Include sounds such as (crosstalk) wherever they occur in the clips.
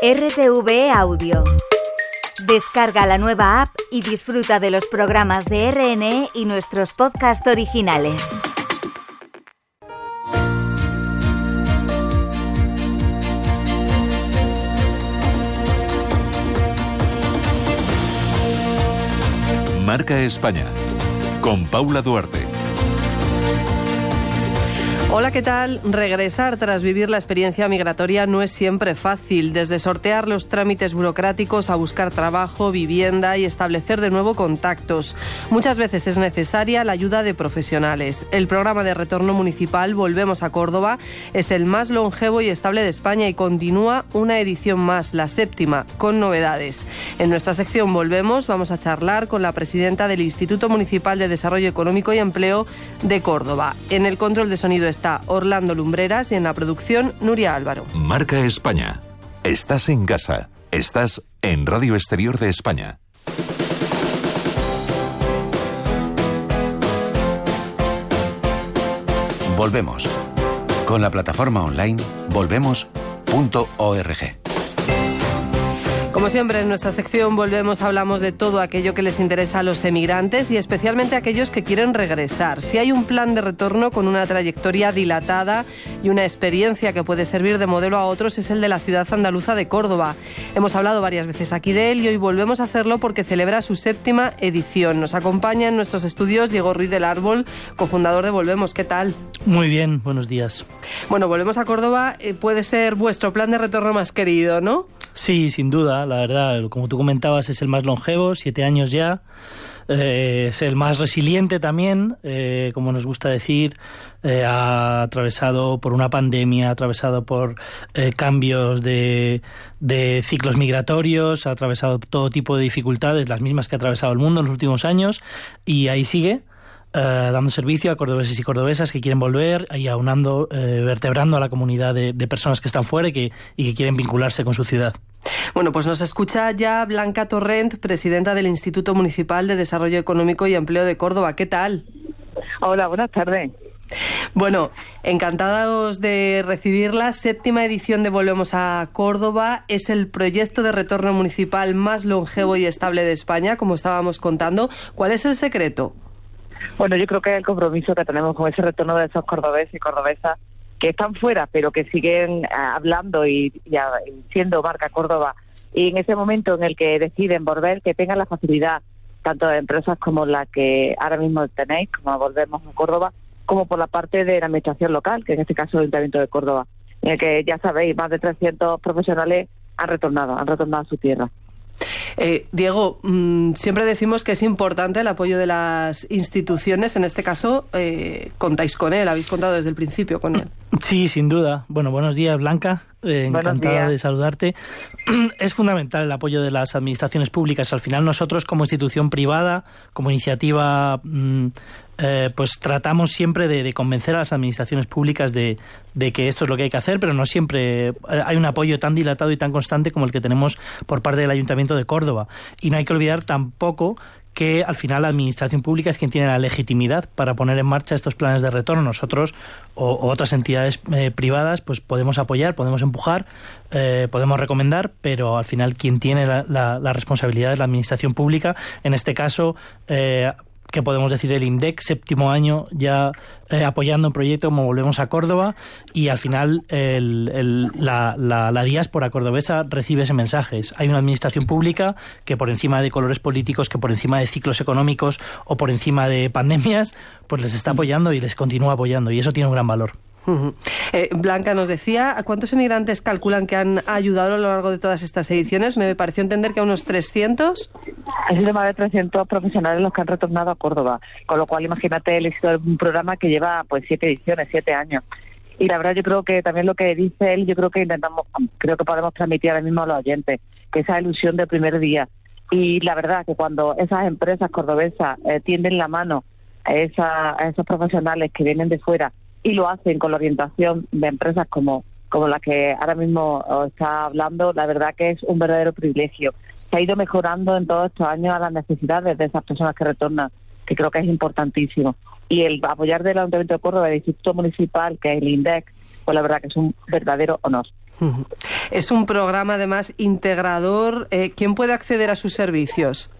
RTV Audio. Descarga la nueva app y disfruta de los programas de RNE y nuestros podcasts originales. Marca España con Paula Duarte. Hola, ¿qué tal? Regresar tras vivir la experiencia migratoria no es siempre fácil, desde sortear los trámites burocráticos a buscar trabajo, vivienda y establecer de nuevo contactos. Muchas veces es necesaria la ayuda de profesionales. El programa de retorno municipal Volvemos a Córdoba es el más longevo y estable de España y continúa una edición más, la séptima, con novedades. En nuestra sección Volvemos vamos a charlar con la presidenta del Instituto Municipal de Desarrollo Económico y Empleo de Córdoba. En el control de sonido está Orlando Lumbreras y en la producción Nuria Álvaro. Marca España. Estás en casa. Estás en Radio Exterior de España. Volvemos. Con la plataforma online volvemos.org. Como siempre, en nuestra sección volvemos, hablamos de todo aquello que les interesa a los emigrantes y especialmente a aquellos que quieren regresar. Si hay un plan de retorno con una trayectoria dilatada y una experiencia que puede servir de modelo a otros, es el de la ciudad andaluza de Córdoba. Hemos hablado varias veces aquí de él y hoy volvemos a hacerlo porque celebra su séptima edición. Nos acompaña en nuestros estudios Diego Ruiz del Árbol, cofundador de Volvemos. ¿Qué tal? Muy bien, buenos días. Bueno, Volvemos a Córdoba eh, puede ser vuestro plan de retorno más querido, ¿no? Sí, sin duda, la verdad, como tú comentabas, es el más longevo, siete años ya. Eh, es el más resiliente también, eh, como nos gusta decir, eh, ha atravesado por una pandemia, ha atravesado por cambios de, de, ciclos migratorios, ha atravesado todo tipo de dificultades, las mismas que ha atravesado el mundo en los últimos años, y ahí sigue. Eh, dando servicio a cordobeses y cordobesas que quieren volver y aunando, eh, vertebrando a la comunidad de, personas que están fuera y que, y que quieren vincularse con su ciudad. Bueno, pues nos escucha ya Blanca Torrent, presidenta del Instituto Municipal de Desarrollo Económico y Empleo de Córdoba. ¿Qué tal? Hola, buenas tardes. Bueno, encantados de recibirla. Séptima edición de Volvemos a Córdoba. Es el proyecto de retorno municipal más longevo y estable de España, como estábamos contando. ¿Cuál es el secreto? Bueno, yo creo que el compromiso que tenemos con ese retorno de esos cordobeses y cordobesas que están fuera, pero que siguen eh, hablando y, siendo marca Córdoba, y en ese momento en el que deciden volver, que tengan la facilidad, tanto de empresas como la que ahora mismo tenéis, como volvemos a Córdoba, como por la parte de la administración local, que en este caso es el Ayuntamiento de Córdoba, en el que ya sabéis, más de 300 profesionales han retornado, han retornado a su tierra. Eh, Diego, mm, siempre decimos que es importante el apoyo de las instituciones. En este caso, eh, contáis con él, habéis contado desde el principio con él. Sí, sin duda. Bueno, buenos días, Blanca. Eh, encantada de saludarte. (clears throat) Es fundamental el apoyo de las administraciones públicas. Al final nosotros como institución privada, como iniciativa, mm, eh, pues tratamos siempre de, convencer a las administraciones públicas de, de, que esto es lo que hay que hacer, pero no siempre hay un apoyo tan dilatado y tan constante como el que tenemos por parte del Ayuntamiento de Córdoba. Y no hay que olvidar tampoco que al final la administración pública es quien tiene la legitimidad para poner en marcha estos planes de retorno. Nosotros o, otras entidades eh, privadas pues podemos apoyar, podemos empujar, eh, podemos recomendar, pero al final quien tiene la, la, responsabilidad es la administración pública. En este caso, eh, que podemos decir del INDEC, séptimo año ya eh, apoyando un proyecto como Volvemos a Córdoba y al final la, la, diáspora cordobesa recibe ese mensaje. Hay una administración pública que por encima de colores políticos, que por encima de ciclos económicos o por encima de pandemias, pues les está apoyando y les continúa apoyando y eso tiene un gran valor. Eh, Blanca nos decía, ¿a cuántos emigrantes calculan que han ayudado a lo largo de todas estas ediciones? Me pareció entender que a unos 300. Ha sido más de 300 profesionales los que han retornado a Córdoba, con lo cual imagínate el éxito de un programa que lleva pues siete ediciones, siete años. Y la verdad yo creo que también lo que dice él, yo creo que intentamos, creo que podemos transmitir ahora mismo a los oyentes, que esa ilusión del primer día. Y la verdad que cuando esas empresas cordobesas eh, tienden la mano a, esa, a esos profesionales que vienen de fuera y lo hacen con la orientación de empresas como, como la que ahora mismo está hablando, la verdad que es un verdadero privilegio. Se ha ido mejorando en todos estos años a las necesidades de esas personas que retornan, que creo que es importantísimo. Y el apoyar del Ayuntamiento de Córdoba, del Instituto Municipal, que es el INDEC, pues la verdad que es un verdadero honor. Es un programa además integrador. Eh, ¿Quién puede acceder a sus servicios?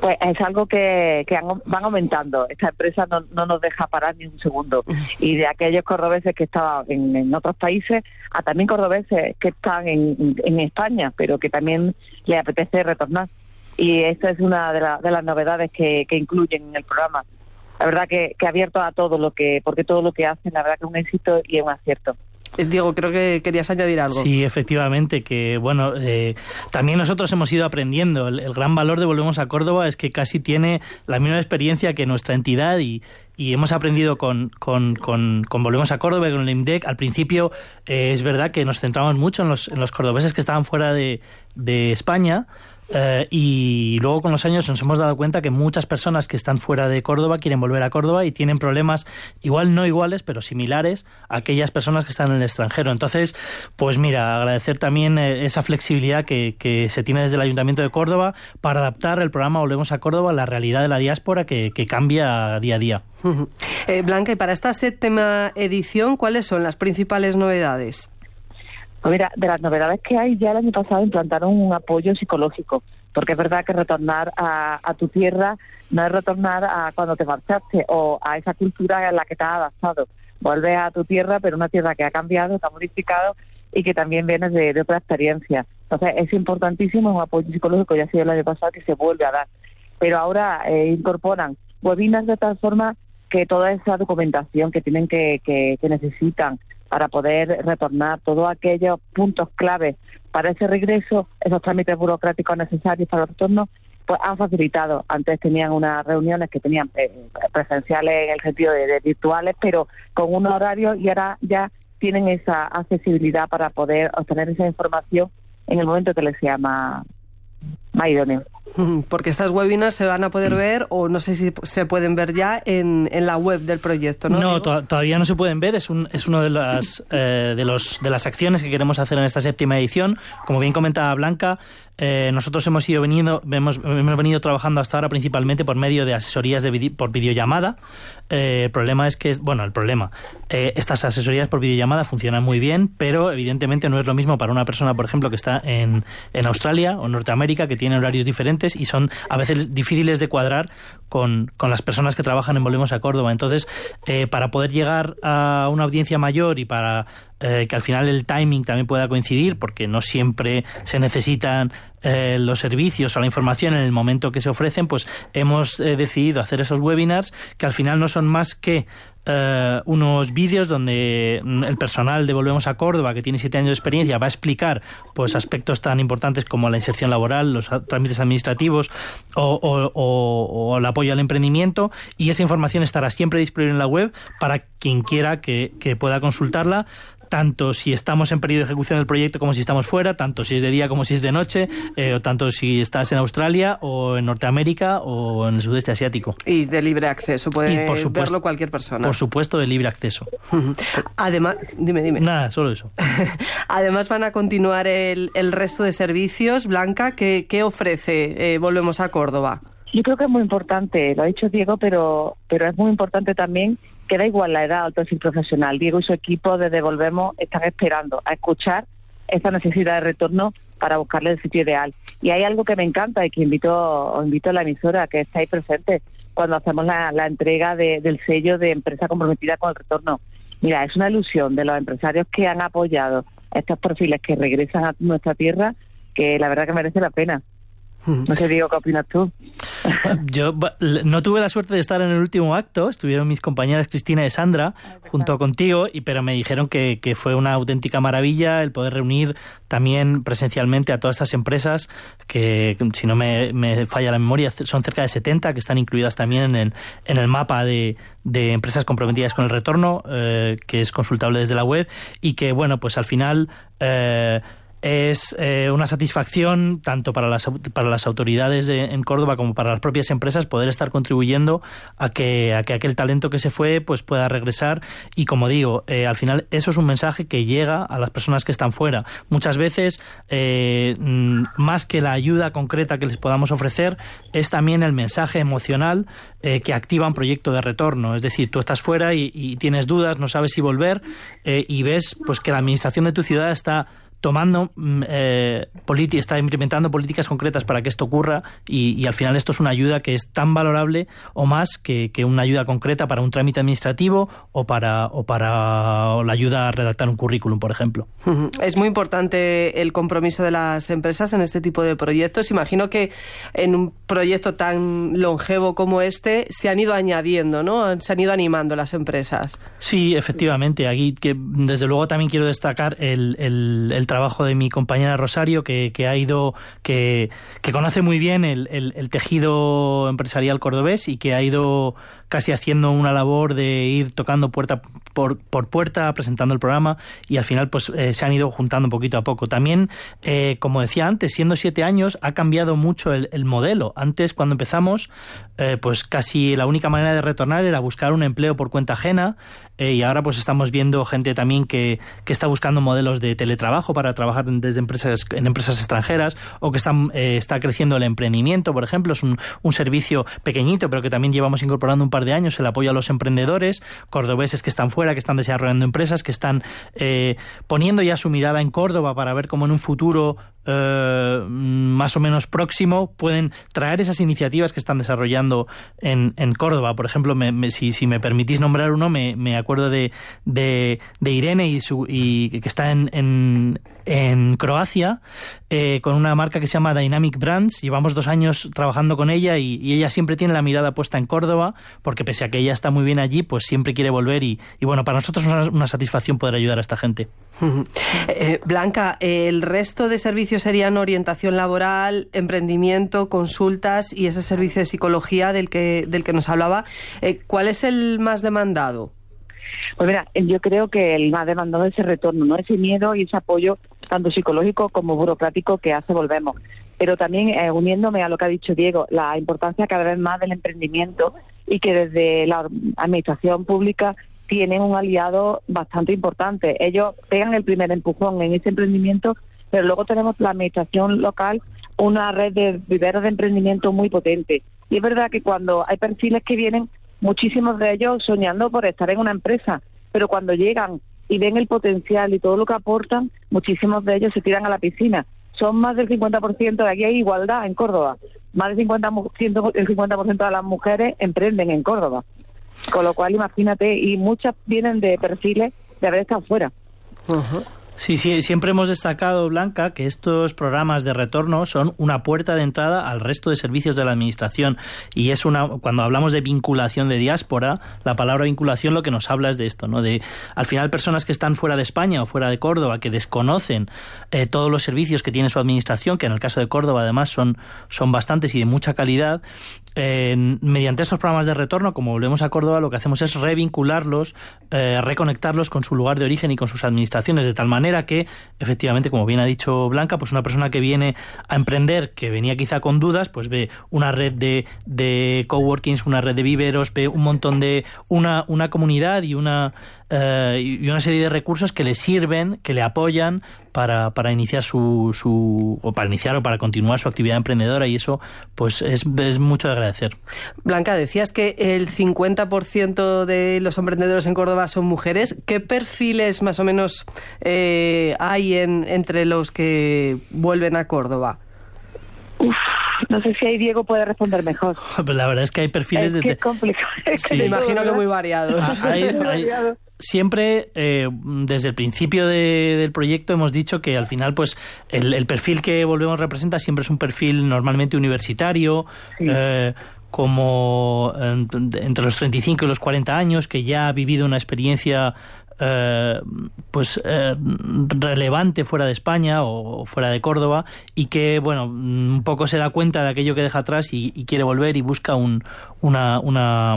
Pues es algo que, van aumentando. Esta empresa no, nos deja parar ni un segundo. Y de aquellos cordobeses que estaban en, otros países a también cordobeses que están en, España, pero que también les apetece retornar. Y esta es una de, las novedades que, incluyen en el programa. La verdad que, que abierto a todo lo que, porque todo lo que hacen, la verdad que es un éxito y es un acierto. Diego, creo que querías añadir algo. Sí, efectivamente, que bueno, eh, también nosotros hemos ido aprendiendo. El, gran valor de Volvemos a Córdoba es que casi tiene la misma experiencia que nuestra entidad y, hemos aprendido con, con, con, Volvemos a Córdoba y con el IMDEC. Al principio eh, es verdad que nos centramos mucho en los, en los cordobeses que estaban fuera de, de España, eh, y luego con los años nos hemos dado cuenta que muchas personas que están fuera de Córdoba quieren volver a Córdoba y tienen problemas igual no iguales, pero similares a aquellas personas que están en el extranjero. Entonces, pues mira, agradecer también eh, esa flexibilidad que, se tiene desde el Ayuntamiento de Córdoba para adaptar el programa Volvemos a Córdoba a la realidad de la diáspora que, cambia día a día. Eh, Blanca, y para esta séptima edición, ¿cuáles son las principales novedades? Pues mira, de las novedades que hay, ya el año pasado implantaron un apoyo psicológico, porque es verdad que retornar a, tu tierra no es retornar a cuando te marchaste o a esa cultura en la que te has adaptado. Vuelves a tu tierra, pero una tierra que ha cambiado, está modificado y que también vienes de, otra experiencia. Entonces es importantísimo un apoyo psicológico, ya ha sido el año pasado que se vuelve a dar. Pero ahora eh, incorporan webinars de tal forma que toda esa documentación que tienen que, que necesitan para poder retornar todos aquellos puntos clave para ese regreso, esos trámites burocráticos necesarios para el retorno, pues han facilitado. Antes tenían unas reuniones que tenían eh, presenciales en el sentido de, virtuales, pero con un horario y ahora ya tienen esa accesibilidad para poder obtener esa información en el momento que les sea más, Porque estas webinars se van a poder ver o no sé si se pueden ver ya en, en la web del proyecto, ¿no? No, todavía no se pueden ver. Es, un, es una de las, (laughs) eh, de, los, de las acciones que queremos hacer en esta séptima edición. Como bien comentaba Blanca, eh, nosotros hemos ido venido, hemos, hemos, venido trabajando hasta ahora principalmente por medio de asesorías de por videollamada. Eh, el problema es que, bueno, el problema, eh, estas asesorías por videollamada funcionan muy bien, pero evidentemente no es lo mismo para una persona, por ejemplo, que está en, en Australia o Norteamérica, que tiene horarios diferentes y son a veces difíciles de cuadrar con, con las personas que trabajan en Volvemos a Córdoba. Entonces, para poder llegar a una audiencia mayor y para que al final el timing también pueda coincidir, porque no siempre se necesitan eh, los servicios o la información en el momento que se ofrecen, pues hemos eh, decidido hacer esos webinars que al final no son más que eh, unos vídeos donde el personal de Volvemos a Córdoba, que tiene siete años de experiencia, va a explicar pues aspectos tan importantes como la inserción laboral, los trámites administrativos o, el apoyo al emprendimiento y esa información estará siempre disponible en la web para quien quiera que pueda consultarla tanto si estamos en periodo de ejecución del proyecto como si estamos fuera, tanto si es de día como si es de noche, eh, o tanto si estás en Australia o en Norteamérica o en el sudeste asiático. Y de libre acceso, puede verlo cualquier persona. Por supuesto, de libre acceso. (laughs) Además, dime, dime. Nada, solo eso. (laughs) Además van a continuar el, el resto de servicios. Blanca, ¿qué, qué ofrece eh, Volvemos a Córdoba? Yo creo que es muy importante, lo ha dicho Diego, pero, pero es muy importante también que da igual la edad o el profesional. Diego y su equipo de Devolvemos están esperando a escuchar esa necesidad de retorno para buscarle el sitio ideal. Y hay algo que me encanta y que invito, os invito a la emisora que estáis presentes cuando hacemos la, entrega del sello de empresa comprometida con el retorno. Mira, es una ilusión de los empresarios que han apoyado a estos perfiles que regresan a nuestra tierra que la verdad que merece la pena. No sé, digo, ¿qué opinas tú? (laughs) Yo no tuve la suerte de estar en el último acto, estuvieron mis compañeras Cristina y Sandra junto contigo, y pero me dijeron que, que, fue una auténtica maravilla el poder reunir también presencialmente a todas estas empresas, que si no me, me falla la memoria, son cerca de 70 que están incluidas también en el, en el mapa de, de empresas comprometidas con el retorno, eh, que es consultable desde la web, y que bueno, pues al final... Eh, es eh, una satisfacción tanto para las, para las autoridades en Córdoba como para las propias empresas poder estar contribuyendo a que, a que aquel talento que se fue pues pueda regresar y como digo, eh, al final eso es un mensaje que llega a las personas que están fuera. Muchas veces, eh, mm, más que la ayuda concreta que les podamos ofrecer, es también el mensaje emocional que activa un proyecto de retorno. Es decir, tú estás fuera y, y tienes dudas, no sabes si volver y ves pues que la administración de tu ciudad está tomando, mm, eh, está implementando políticas concretas para que esto ocurra y, al final esto es una ayuda que es tan valorable o más que, una ayuda concreta para un trámite administrativo o para, o para la ayuda a redactar un currículum, por ejemplo. Es muy importante el compromiso de las empresas en este tipo de proyectos. Imagino que en un proyecto tan longevo como este se han ido añadiendo, ¿no? Se han ido animando las empresas. Sí, efectivamente. Aquí que desde luego también quiero destacar el, el trabajo de mi compañera Rosario, que, que ha ido, que, conoce muy bien el, tejido empresarial cordobés y que ha ido casi haciendo una labor de ir tocando puerta por, por puerta, presentando el programa y al final pues eh, se han ido juntando un poquito a poco. También, eh, como decía antes, siendo siete años, ha cambiado mucho el, el modelo. Antes, cuando empezamos, eh, pues casi la única manera de retornar era buscar un empleo por cuenta ajena, y ahora pues estamos viendo gente también que, está buscando modelos de teletrabajo para trabajar desde empresas, en empresas extranjeras o que están, eh, está creciendo el emprendimiento, por ejemplo, es un, un, servicio pequeñito pero que también llevamos incorporando un par de años, el apoyo a los emprendedores, cordobeses que están fuera, que están desarrollando empresas, que están eh, poniendo ya su mirada en Córdoba para ver cómo en un futuro eh, más o menos próximo pueden traer esas iniciativas que están desarrollando en, en Córdoba. Por ejemplo, me, si, si, me permitís nombrar uno, me, me acuerdo de, de, de, Irene y, su, y que está en, en, Croacia eh, con una marca que se llama Dynamic Brands. Llevamos dos años trabajando con ella y, ella siempre tiene la mirada puesta en Córdoba porque pese a que ella está muy bien allí, pues siempre quiere volver y, y bueno, para nosotros es una, una, satisfacción poder ayudar a esta gente. (laughs) Eh, Blanca, el resto de servicios serían orientación laboral, emprendimiento, consultas y ese servicio de psicología del que, del que nos hablaba. Eh, ¿Cuál es el más demandado? Pues mira, yo creo que el más demandado es ese retorno, no ese miedo y ese apoyo tanto psicológico como burocrático que hace Volvemos. Pero también eh, uniéndome a lo que ha dicho Diego, la importancia cada vez más del emprendimiento y que desde la administración pública tienen un aliado bastante importante. Ellos pegan el primer empujón en ese emprendimiento pero luego tenemos la administración local una red de viveros de emprendimiento muy potente. Y es verdad que cuando hay perfiles que vienen, muchísimos de ellos soñando por estar en una empresa, pero cuando llegan y ven el potencial y todo lo que aportan, muchísimos de ellos se tiran a la piscina. Son más del 50%, de aquí hay igualdad en Córdoba, más del 50%, el 50% de las mujeres emprenden en Córdoba. Con lo cual, imagínate, y muchas vienen de perfiles de haber estado fuera. Sí, sí, siempre hemos destacado, Blanca, que estos programas de retorno son una puerta de entrada al resto de servicios de la Administración. Y es una, cuando hablamos de vinculación de diáspora, la palabra vinculación lo que nos habla es de esto, ¿no? De, al final, personas que están fuera de España o fuera de Córdoba, que desconocen eh, todos los servicios que tiene su Administración, que en el caso de Córdoba además son, son bastantes y de mucha calidad, eh, mediante estos programas de retorno, como volvemos a Córdoba, lo que hacemos es revincularlos, eh, reconectarlos con su lugar de origen y con sus administraciones, de tal manera que, efectivamente, como bien ha dicho Blanca, pues una persona que viene a emprender, que venía quizá con dudas, pues ve una red de, de coworkings, una red de viveros, ve un montón de, una, una comunidad y una eh, y una serie de recursos que le sirven, que le apoyan para, para iniciar su, su, o para iniciar o para continuar su actividad emprendedora y eso pues es, es mucho de agradecer. Blanca, decías que el 50% de los emprendedores en Córdoba son mujeres. ¿Qué perfiles más o menos eh, hay en, entre los que vuelven a Córdoba? no sé si ahí Diego puede responder mejor. (laughs) La verdad es que hay perfiles es de... es complicado. Me imagino que muy variados. Hay, (laughs) hay, siempre, eh, desde el principio de, del proyecto, hemos dicho que al final, pues, el, el, perfil que Volvemos representa siempre es un perfil normalmente universitario, sí. eh, como entre los 35 y los 40 años, que ya ha vivido una experiencia eh, pues eh, relevante fuera de España o fuera de Córdoba y que bueno un poco se da cuenta de aquello que deja atrás y, quiere volver y busca un, una, una,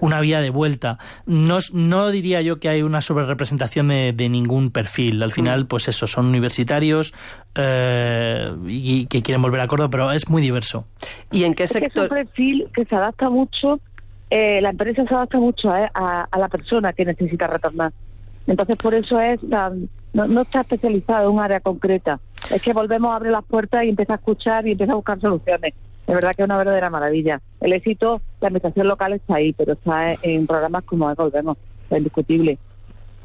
una, vía de vuelta. No, no diría yo que hay una sobrerepresentación de, de ningún perfil. Al final pues eso son universitarios eh, y que quieren volver a Córdoba pero es muy diverso. Y en qué sector es un perfil que se adapta mucho eh, la empresa se adapta mucho a, a, la persona que necesita retornar. Entonces, por eso es no, está especializado en un área concreta. Es que volvemos a abrir las puertas y empieza a escuchar y empieza a buscar soluciones. De verdad que es una verdadera maravilla. El éxito, la administración local está ahí, pero está en programas como Volvemos, es indiscutible.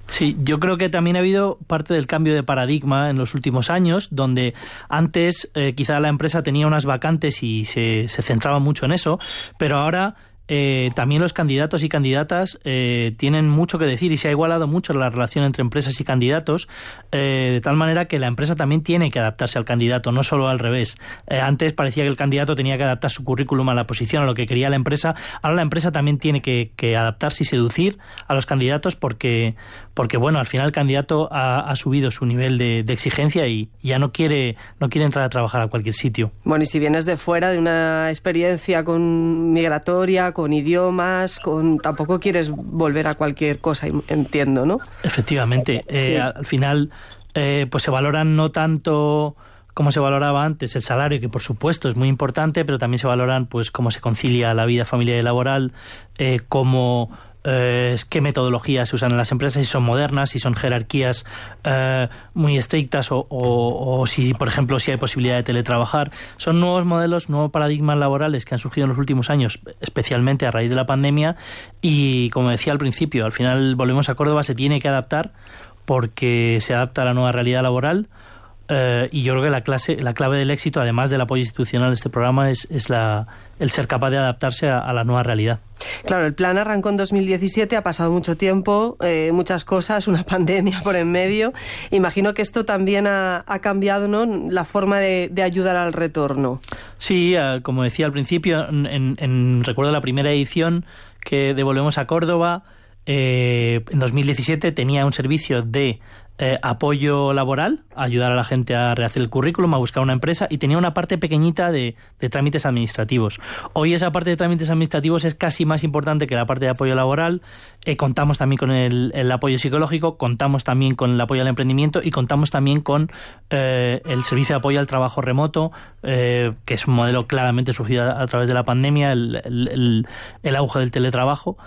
Sí, yo creo que también ha habido parte del cambio de paradigma en los últimos años, donde antes eh, quizá la empresa tenía unas vacantes y se, se centraba mucho en eso, pero ahora eh, también los candidatos y candidatas eh, tienen mucho que decir y se ha igualado mucho la relación entre empresas y candidatos, eh, de tal manera que la empresa también tiene que adaptarse al candidato, no solo al revés. antes parecía que el candidato tenía que adaptar su currículum a la posición, a lo que quería la empresa. Ahora la empresa también tiene que, adaptarse y seducir a los candidatos porque, porque bueno, al final el candidato ha, subido su nivel de, exigencia y ya no quiere, no quiere entrar a trabajar a cualquier sitio. Bueno, y si vienes de fuera de una experiencia con migratoria, con idiomas, con tampoco quieres volver a cualquier cosa, entiendo, ¿no? Efectivamente, eh, al final eh, pues se valoran no tanto como se valoraba antes el salario, que por supuesto es muy importante, pero también se valoran pues cómo se concilia la vida familiar y laboral, eh, cómo eh, qué metodologías se usan en las empresas, si son modernas, si son jerarquías eh, muy estrictas o, si, por ejemplo, si hay posibilidad de teletrabajar. Son nuevos modelos, nuevos paradigmas laborales que han surgido en los últimos años, especialmente a raíz de la pandemia y, como decía al principio, al final volvemos a Córdoba, se tiene que adaptar porque se adapta a la nueva realidad laboral eh, y yo creo que la, clase, la clave del éxito, además del apoyo institucional de este programa, es, es la, el ser capaz de adaptarse a, la nueva realidad. Claro, el plan arrancó en 2017, ha pasado mucho tiempo, eh, muchas cosas, una (laughs) pandemia por en medio. Imagino que esto también ha, cambiado ¿no? la forma de, ayudar al retorno. Sí, eh, como decía al principio, en, recuerdo la primera edición que devolvemos a Córdoba, en 2017 tenía un servicio de eh, apoyo laboral, ayudar a la gente a rehacer el currículum, a buscar una empresa y tenía una parte pequeñita de, trámites administrativos. Hoy esa parte de trámites administrativos es casi más importante que la parte de apoyo laboral. Eh, contamos también con el, apoyo psicológico, contamos también con el apoyo al emprendimiento y contamos también con eh, el servicio de apoyo al trabajo remoto, que es un modelo claramente surgido a, través de la pandemia, el auge del teletrabajo.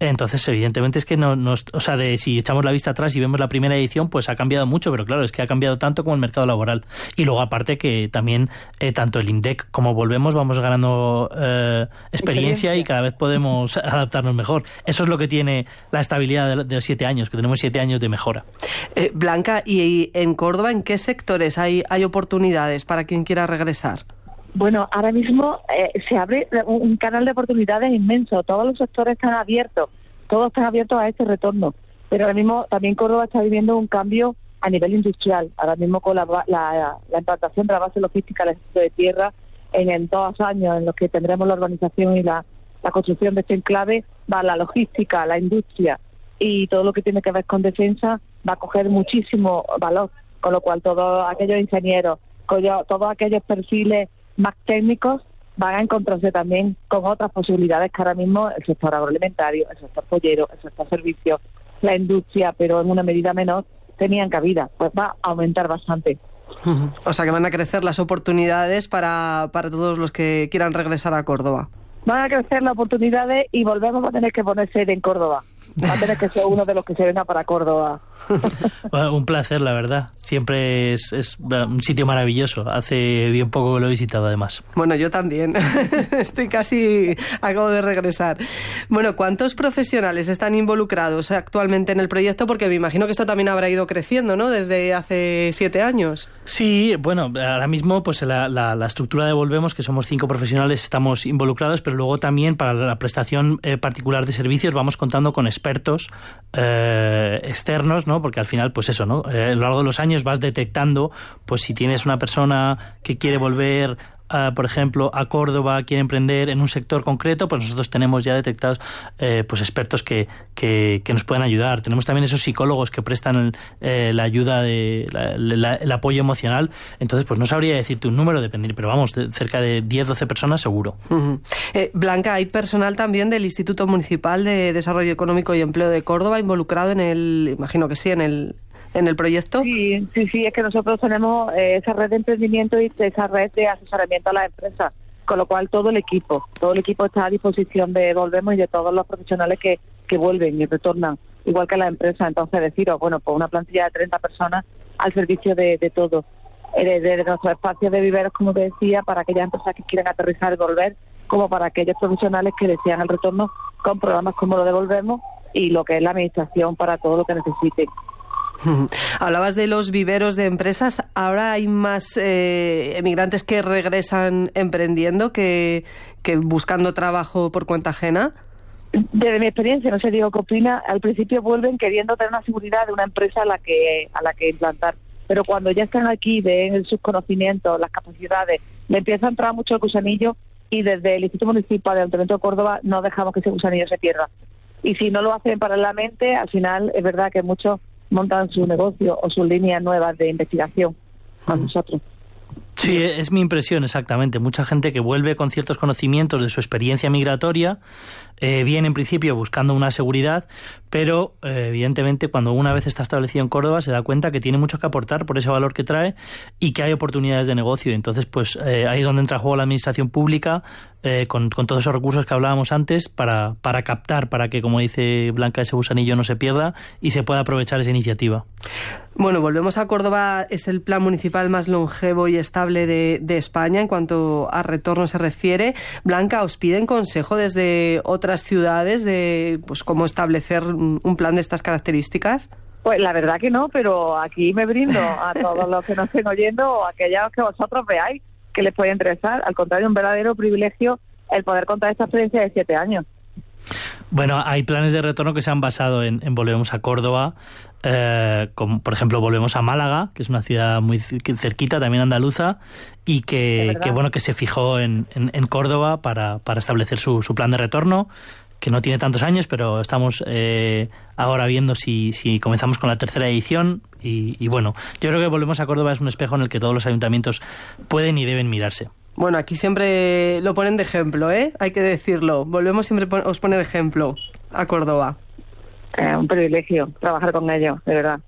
Entonces, evidentemente es que no nos, o sea, de si echamos la vista atrás y vemos la primera edición, pues ha cambiado mucho, pero claro, es que ha cambiado tanto como el mercado laboral. Y luego aparte que también eh, tanto el INDEC como volvemos vamos ganando eh, experiencia, y cada vez podemos adaptarnos mejor. Eso es lo que tiene la estabilidad de, los siete años, que tenemos siete años de mejora. Eh, Blanca, ¿y en Córdoba en qué sectores hay, hay oportunidades para quien quiera regresar? Bueno, ahora mismo eh, se abre un canal de oportunidades inmenso. Todos los sectores están abiertos, todos están abiertos a este retorno. Pero ahora mismo también Córdoba está viviendo un cambio a nivel industrial. Ahora mismo con la, la, implantación de la base logística del de tierra, en, en dos años en los que tendremos la organización y la, la construcción de este enclave, va la logística, la industria y todo lo que tiene que ver con defensa va a coger muchísimo valor. Con lo cual todos aquellos ingenieros, todos aquellos perfiles más técnicos van a encontrarse también con otras posibilidades que ahora mismo el sector agroalimentario, el sector pollero, el sector servicios, la industria, pero en una medida menor, tenían cabida. Pues va a aumentar bastante. O sea que van a crecer las oportunidades para, para todos los que quieran regresar a Córdoba. Van a crecer las oportunidades y volvemos a tener que poner sede en Córdoba va a tener que ser uno de los que se venga para Córdoba. (laughs) un placer, la verdad. Siempre es, es, un sitio maravilloso. Hace bien poco que lo he visitado, además. Bueno, yo también. (laughs) Estoy casi, acabo de regresar. Bueno, ¿cuántos profesionales están involucrados actualmente en el proyecto? Porque me imagino que esto también habrá ido creciendo, ¿no? Desde hace siete años. Sí, bueno, ahora mismo, pues la, la, estructura de Volvemos, que somos cinco profesionales, estamos involucrados, pero luego también para la prestación eh, particular de servicios vamos contando con expertos eh, externos, ¿no? Porque al final, pues eso, ¿no? Eh, a lo largo de los años vas detectando, pues si tienes una persona que quiere volver por ejemplo, a Córdoba, quiere emprender en un sector concreto, pues nosotros tenemos ya detectados eh, pues expertos que, que, nos pueden ayudar. Tenemos también esos psicólogos que prestan eh, la ayuda, de, el apoyo emocional. Entonces, pues no sabría decirte un número, depender, pero vamos, cerca de 10, 12 personas seguro. Eh, Blanca, hay personal también del Instituto Municipal de Desarrollo Económico y Empleo de Córdoba involucrado en el, imagino que sí, en el, en el proyecto? Sí, sí, sí, es que nosotros tenemos eh, esa red de emprendimiento y esa red de asesoramiento a las empresas, con lo cual todo el equipo, todo el equipo está a disposición de Volvemos y de todos los profesionales que, que vuelven y retornan, igual que la empresa. Entonces, deciros, bueno, pues una plantilla de 30 personas al servicio de, de todo. Eh, de, nuestros espacios de viveros, como te decía, para aquellas empresas que quieren aterrizar y volver, como para aquellos profesionales que desean el retorno con programas como lo devolvemos y lo que es la administración para todo lo que necesiten. (laughs) Hablabas de los viveros de empresas. Ahora hay más eh, emigrantes que regresan emprendiendo que, buscando trabajo por cuenta ajena. Desde mi experiencia, no sé, digo qué opina, al principio vuelven queriendo tener una seguridad de una empresa a la que a la que implantar, pero cuando ya están aquí, ven sus conocimientos, las capacidades, le empieza a entrar mucho el gusanillo y desde el Instituto Municipal de Ayuntamiento de Córdoba no dejamos que ese gusanillo se pierda. Y si no lo hacen paralelamente, al final es verdad que muchos montan su negocio o sus líneas nuevas de investigación con nosotros. Sí, es mi impresión, exactamente. Mucha gente que vuelve con ciertos conocimientos de su experiencia migratoria, eh, viene en principio buscando una seguridad, pero eh, evidentemente cuando una vez está establecido en Córdoba se da cuenta que tiene mucho que aportar por ese valor que trae y que hay oportunidades de negocio. Entonces, pues eh, ahí es donde entra a juego la administración pública con, con, todos esos recursos que hablábamos antes para, para captar, para que, como dice Blanca, ese gusanillo no se pierda y se pueda aprovechar esa iniciativa. Bueno, volvemos a Córdoba. Es el plan municipal más longevo y estable de, de España en cuanto a retorno se refiere. Blanca, ¿os piden consejo desde otras ciudades de pues cómo establecer un plan de estas características? Pues la verdad que no, pero aquí me brindo a (laughs) todos los que nos estén oyendo o a aquellos que vosotros veáis que les puede interesar. Al contrario, un verdadero privilegio el poder contar esta experiencia de siete años. Bueno, hay planes de retorno que se han basado en, Volvemos a Córdoba, eh, como por ejemplo Volvemos a Málaga, que es una ciudad muy cerquita, también andaluza, y que, bueno que se fijó en, Córdoba para, para establecer su, su, plan de retorno, que no tiene tantos años, pero estamos eh, ahora viendo si, si comenzamos con la tercera edición. Y, y bueno, yo creo que Volvemos a Córdoba es un espejo en el que todos los ayuntamientos pueden y deben mirarse. Bueno, aquí siempre lo ponen de ejemplo, ¿eh? Hay que decirlo. Volvemos siempre os pone de ejemplo a Córdoba. Eh, un privilegio trabajar con ellos, de verdad.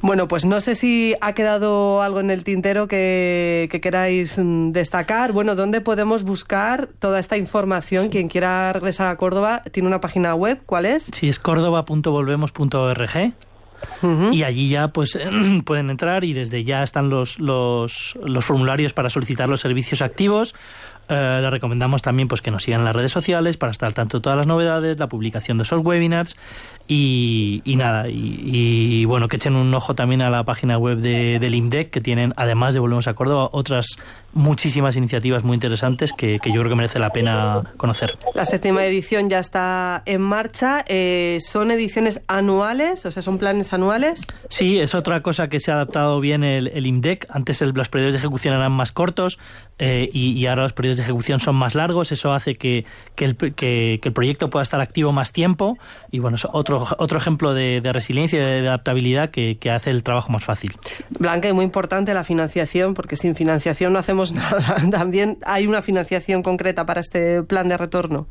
Bueno, pues no sé si ha quedado algo en el tintero que, que, queráis mm, destacar. Bueno, ¿dónde podemos buscar toda esta información? Quien quiera regresar a Córdoba tiene una página web. ¿Cuál es? Sí, es córdoba.volvemos.org. Y allí ya pues (clears throat) pueden entrar y desde ya están los, los, los formularios para solicitar los servicios activos. Eh, le recomendamos también pues que nos sigan en las redes sociales para estar al tanto de todas las novedades, la publicación de esos webinars y, y nada, y, bueno, que echen un ojo también a la página web de, del IMDEC que tienen, además de Volvemos a Córdoba, otras muchísimas iniciativas muy interesantes que, que yo creo que merece la pena conocer. La séptima edición ya está en marcha. Eh, ¿Son ediciones anuales? O sea, ¿son planes anuales? Sí, es otra cosa que se ha adaptado bien el, el IMDEC. Antes los periodos de ejecución eran más cortos eh, y, y ahora los periodos de ejecución son más largos, eso hace que, que, el, que, el, proyecto pueda estar activo más tiempo y bueno, es otro, otro ejemplo de, de resiliencia y de adaptabilidad que, que, hace el trabajo más fácil. Blanca, y muy importante la financiación, porque sin financiación no hacemos (laughs) nada. También hay una financiación concreta para este plan de retorno.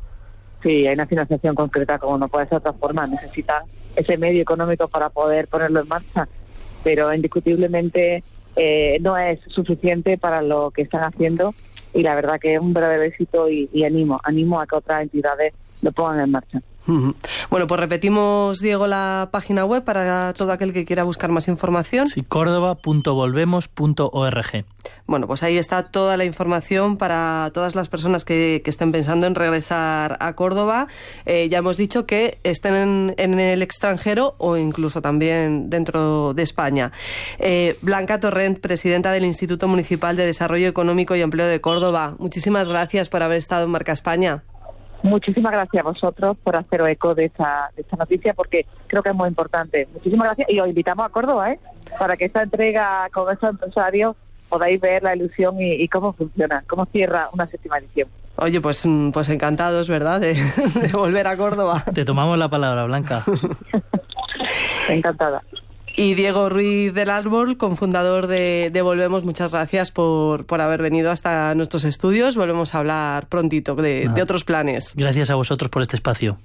Sí, hay una financiación concreta, como no puede ser de otra forma. Necesitan ese medio económico para poder ponerlo en marcha, pero indiscutiblemente eh, no es suficiente para lo que están haciendo y la verdad que es un verdadero éxito y, y animo, animo a que otras entidades lo pongan en marcha. Bueno, pues repetimos, Diego, la página web para todo aquel que quiera buscar más información. Sí, córdoba.volvemos.org. Bueno, pues ahí está toda la información para todas las personas que, estén pensando en regresar a Córdoba. Eh, ya hemos dicho que estén en, el extranjero o incluso también dentro de España. Eh, Blanca Torrent, presidenta del Instituto Municipal de Desarrollo Económico y Empleo de Córdoba. Muchísimas gracias por haber estado en Marca España. Muchísimas gracias a vosotros por hacer eco de esta, de esta noticia porque creo que es muy importante. Muchísimas gracias y os invitamos a Córdoba ¿eh? para que esta entrega con esos empresarios podáis ver la ilusión y, cómo funciona, cómo cierra una séptima edición. Oye, pues, mm, pues encantados, ¿verdad?, de, (laughs) volver a Córdoba. Te tomamos la palabra, Blanca. (laughs) Encantada. Y Diego Ruiz del Árbol, cofundador de, de, Volvemos, muchas gracias por, por, haber venido hasta nuestros estudios. Volvemos a hablar prontito de, de otros planes. Gracias a vosotros por este espacio.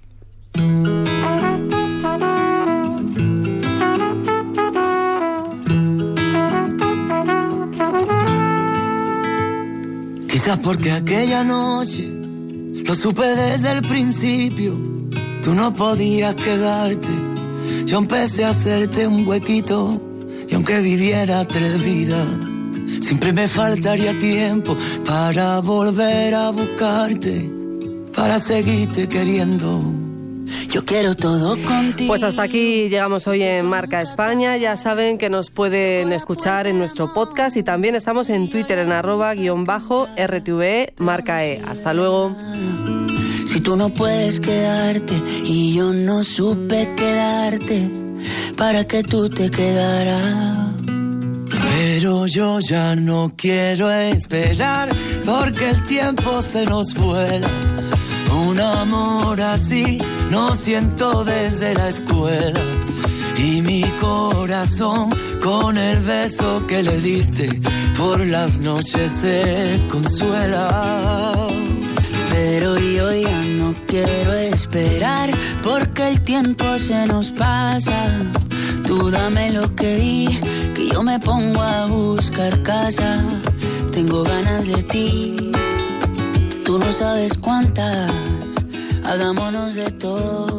Quizás porque aquella noche lo supe desde el principio, tú no podías quedarte. Yo empecé a hacerte un huequito y aunque viviera tres vidas, siempre me faltaría tiempo para volver a buscarte, para seguirte queriendo. Yo quiero todo contigo. Pues hasta aquí llegamos hoy en Marca España. Ya saben que nos pueden escuchar en nuestro podcast y también estamos en Twitter en arroba guion bajo RTVE Marca E. Hasta luego. Si tú no puedes quedarte y yo no supe quedarte para que tú te quedaras. Pero yo ya no quiero esperar porque el tiempo se nos vuela. Un amor así no siento desde la escuela. Y mi corazón con el beso que le diste por las noches se consuela. Pero yo ya no quiero esperar porque el tiempo se nos pasa. Tú dame lo que di, que yo me pongo a buscar casa. Tengo ganas de ti, tú no sabes cuántas hagámonos de todo.